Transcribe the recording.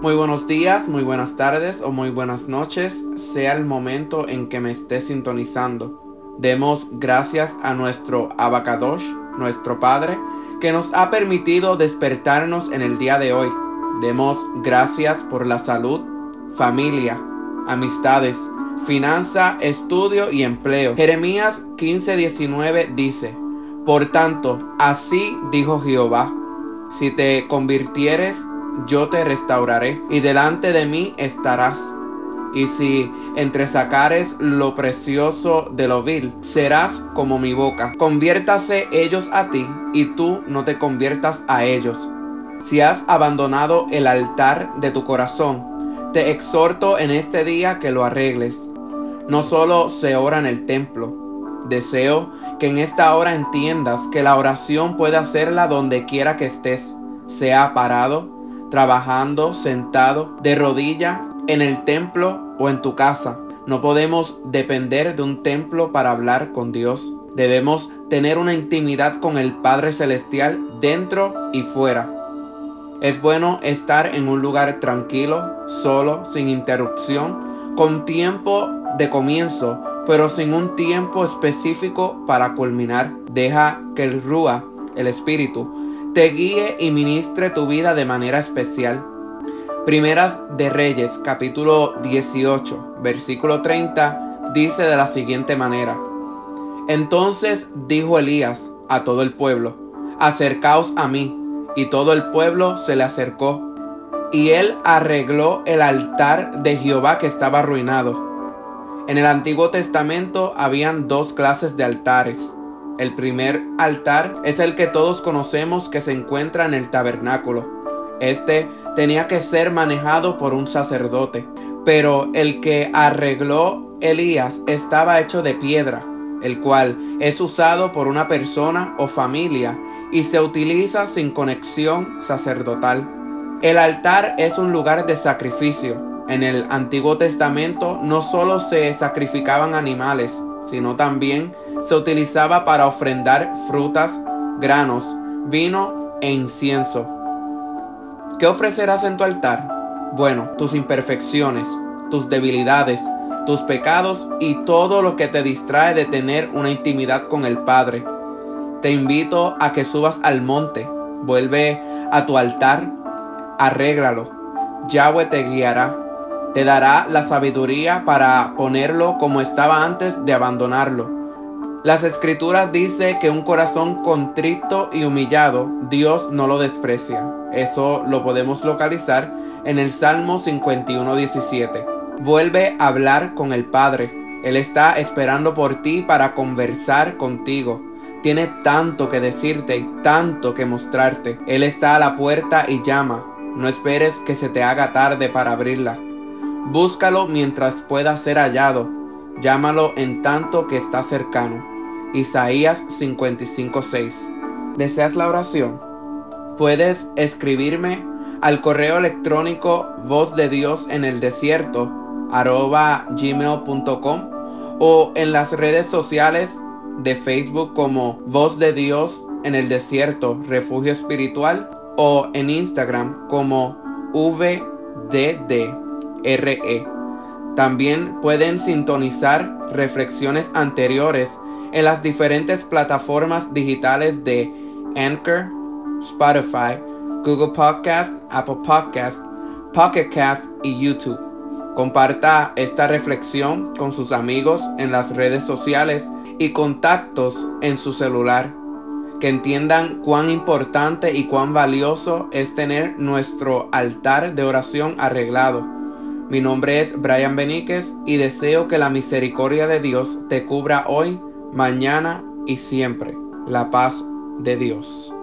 Muy buenos días, muy buenas tardes o muy buenas noches, sea el momento en que me esté sintonizando. Demos gracias a nuestro Abacadosh, nuestro Padre, que nos ha permitido despertarnos en el día de hoy. Demos gracias por la salud, familia, amistades, finanza, estudio y empleo. Jeremías 15:19 dice, Por tanto, así dijo Jehová, si te convirtieres yo te restauraré y delante de mí estarás. Y si entresacares lo precioso de lo vil, serás como mi boca. Conviértase ellos a ti y tú no te conviertas a ellos. Si has abandonado el altar de tu corazón, te exhorto en este día que lo arregles. No solo se ora en el templo. Deseo que en esta hora entiendas que la oración puede hacerla donde quiera que estés, sea parado, trabajando, sentado, de rodilla, en el templo o en tu casa. No podemos depender de un templo para hablar con Dios. Debemos tener una intimidad con el Padre Celestial dentro y fuera. Es bueno estar en un lugar tranquilo, solo, sin interrupción, con tiempo de comienzo, pero sin un tiempo específico para culminar. Deja que el Rúa, el Espíritu, te guíe y ministre tu vida de manera especial. Primeras de Reyes, capítulo 18, versículo 30, dice de la siguiente manera. Entonces dijo Elías a todo el pueblo, acercaos a mí. Y todo el pueblo se le acercó. Y él arregló el altar de Jehová que estaba arruinado. En el Antiguo Testamento habían dos clases de altares el primer altar es el que todos conocemos que se encuentra en el tabernáculo. Este tenía que ser manejado por un sacerdote, pero el que arregló Elías estaba hecho de piedra, el cual es usado por una persona o familia y se utiliza sin conexión sacerdotal. El altar es un lugar de sacrificio. En el Antiguo Testamento no solo se sacrificaban animales, sino también se utilizaba para ofrendar frutas, granos, vino e incienso. ¿Qué ofrecerás en tu altar? Bueno, tus imperfecciones, tus debilidades, tus pecados y todo lo que te distrae de tener una intimidad con el Padre. Te invito a que subas al monte, vuelve a tu altar, arréglalo. Yahweh te guiará, te dará la sabiduría para ponerlo como estaba antes de abandonarlo las escrituras dice que un corazón contrito y humillado, Dios no lo desprecia. Eso lo podemos localizar en el Salmo 51, 17. Vuelve a hablar con el Padre. Él está esperando por ti para conversar contigo. Tiene tanto que decirte y tanto que mostrarte. Él está a la puerta y llama. No esperes que se te haga tarde para abrirla. Búscalo mientras pueda ser hallado Llámalo en tanto que está cercano. Isaías 55:6. ¿Deseas la oración? Puedes escribirme al correo electrónico voz de Dios en el desierto arroba gmail.com o en las redes sociales de Facebook como Voz de Dios en el Desierto Refugio Espiritual o en Instagram como VDDRE. También pueden sintonizar reflexiones anteriores en las diferentes plataformas digitales de Anchor, Spotify, Google Podcast, Apple Podcast, Pocket Cast y YouTube. Comparta esta reflexión con sus amigos en las redes sociales y contactos en su celular. Que entiendan cuán importante y cuán valioso es tener nuestro altar de oración arreglado mi nombre es Brian Beníquez y deseo que la misericordia de Dios te cubra hoy, mañana y siempre. La paz de Dios.